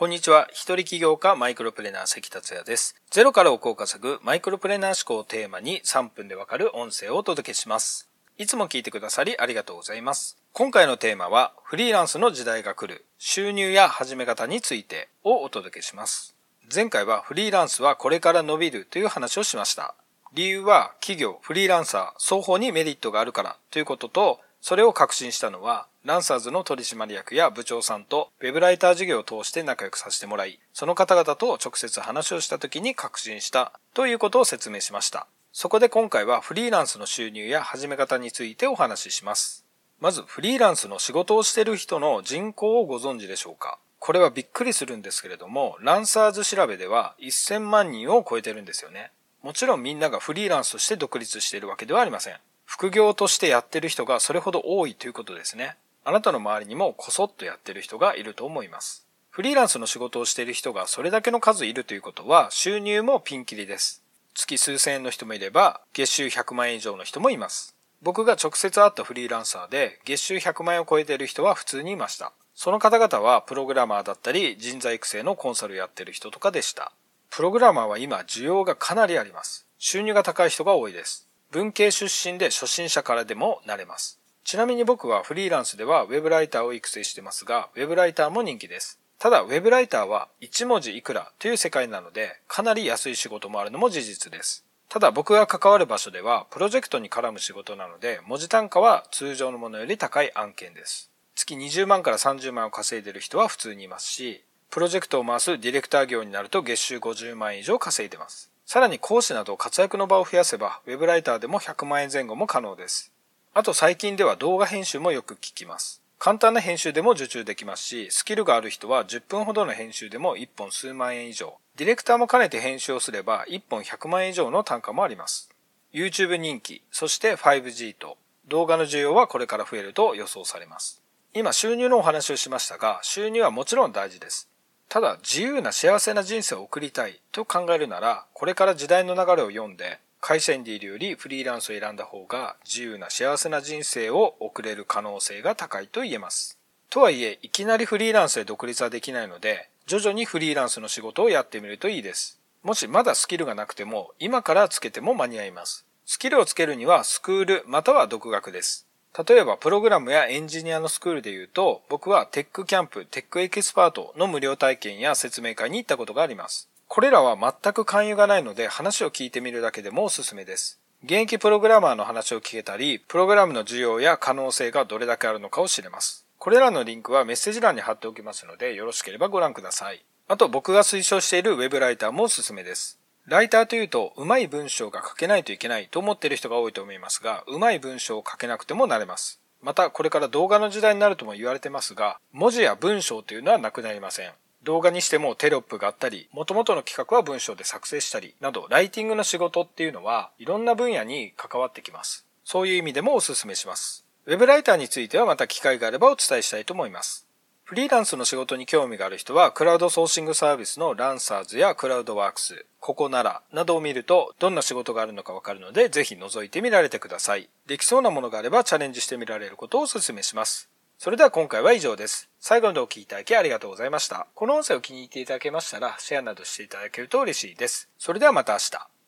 こんにちは。一人起業家マイクロプレーナー関達也です。ゼロから億を稼ぐマイクロプレーナー思考をテーマに3分でわかる音声をお届けします。いつも聞いてくださりありがとうございます。今回のテーマはフリーランスの時代が来る収入や始め方についてをお届けします。前回はフリーランスはこれから伸びるという話をしました。理由は企業、フリーランサー双方にメリットがあるからということとそれを確信したのは、ランサーズの取締役や部長さんとウェブライター事業を通して仲良くさせてもらい、その方々と直接話をした時に確信したということを説明しました。そこで今回はフリーランスの収入や始め方についてお話しします。まずフリーランスの仕事をしている人の人口をご存知でしょうかこれはびっくりするんですけれども、ランサーズ調べでは1000万人を超えてるんですよね。もちろんみんながフリーランスとして独立しているわけではありません。副業としてやってる人がそれほど多いということですね。あなたの周りにもこそっとやってる人がいると思います。フリーランスの仕事をしている人がそれだけの数いるということは収入もピンキリです。月数千円の人もいれば月収100万円以上の人もいます。僕が直接会ったフリーランサーで月収100万円を超えている人は普通にいました。その方々はプログラマーだったり人材育成のコンサルやってる人とかでした。プログラマーは今需要がかなりあります。収入が高い人が多いです。文系出身で初心者からでもなれます。ちなみに僕はフリーランスでは web ライターを育成してますが、web ライターも人気です。ただ web ライターは1文字いくらという世界なので、かなり安い仕事もあるのも事実です。ただ僕が関わる場所では、プロジェクトに絡む仕事なので、文字単価は通常のものより高い案件です。月20万から30万を稼いでる人は普通にいますし、プロジェクトを回すディレクター業になると月収50万円以上稼いでます。さらに講師など活躍の場を増やせば、ウェブライターでも100万円前後も可能です。あと最近では動画編集もよく聞きます。簡単な編集でも受注できますし、スキルがある人は10分ほどの編集でも1本数万円以上。ディレクターも兼ねて編集をすれば1本100万円以上の単価もあります。YouTube 人気、そして 5G と動画の需要はこれから増えると予想されます。今収入のお話をしましたが、収入はもちろん大事です。ただ自由な幸せな人生を送りたいと考えるなら、これから時代の流れを読んで、会社員でいるよりフリーランスを選んだ方が自由な幸せな人生を送れる可能性が高いと言えます。とはいえ、いきなりフリーランスで独立はできないので、徐々にフリーランスの仕事をやってみるといいです。もしまだスキルがなくても、今からつけても間に合います。スキルをつけるにはスクールまたは独学です。例えばプログラマーやエンジニアのスクールで言うと、僕はテックキャンプ、テックエキスパートの無料体験や説明会に行ったことがあります。これらは全く勧誘がないので話を聞いてみるだけでもおすすめです。現役プログラマーの話を聞けたり、プログラムの需要や可能性がどれだけあるのかを知れます。これらのリンクはメッセージ欄に貼っておきますので、よろしければご覧ください。あと僕が推奨している Web ライターもおすすめです。ライターというと、うまい文章が書けないといけないと思っている人が多いと思いますが、うまい文章を書けなくてもなれます。またこれから動画の時代になるとも言われてますが、文字や文章というのはなくなりません。動画にしてもテロップがあったり、元々の企画は文章で作成したり、など、ライティングの仕事っていうのは、いろんな分野に関わってきます。そういう意味でもお勧めします。ウェブライターについてはまた機会があればお伝えしたいと思います。フリーランスの仕事に興味がある人は、クラウドソーシングサービスのランサーズやクラウドワークス、ここならなどを見ると、どんな仕事があるのかわかるので、ぜひ覗いてみられてください。できそうなものがあればチャレンジしてみられることをお勧めします。それでは今回は以上です。最後までお聴きいただきありがとうございました。この音声を気に入っていただけましたら、シェアなどしていただけると嬉しいです。それではまた明日。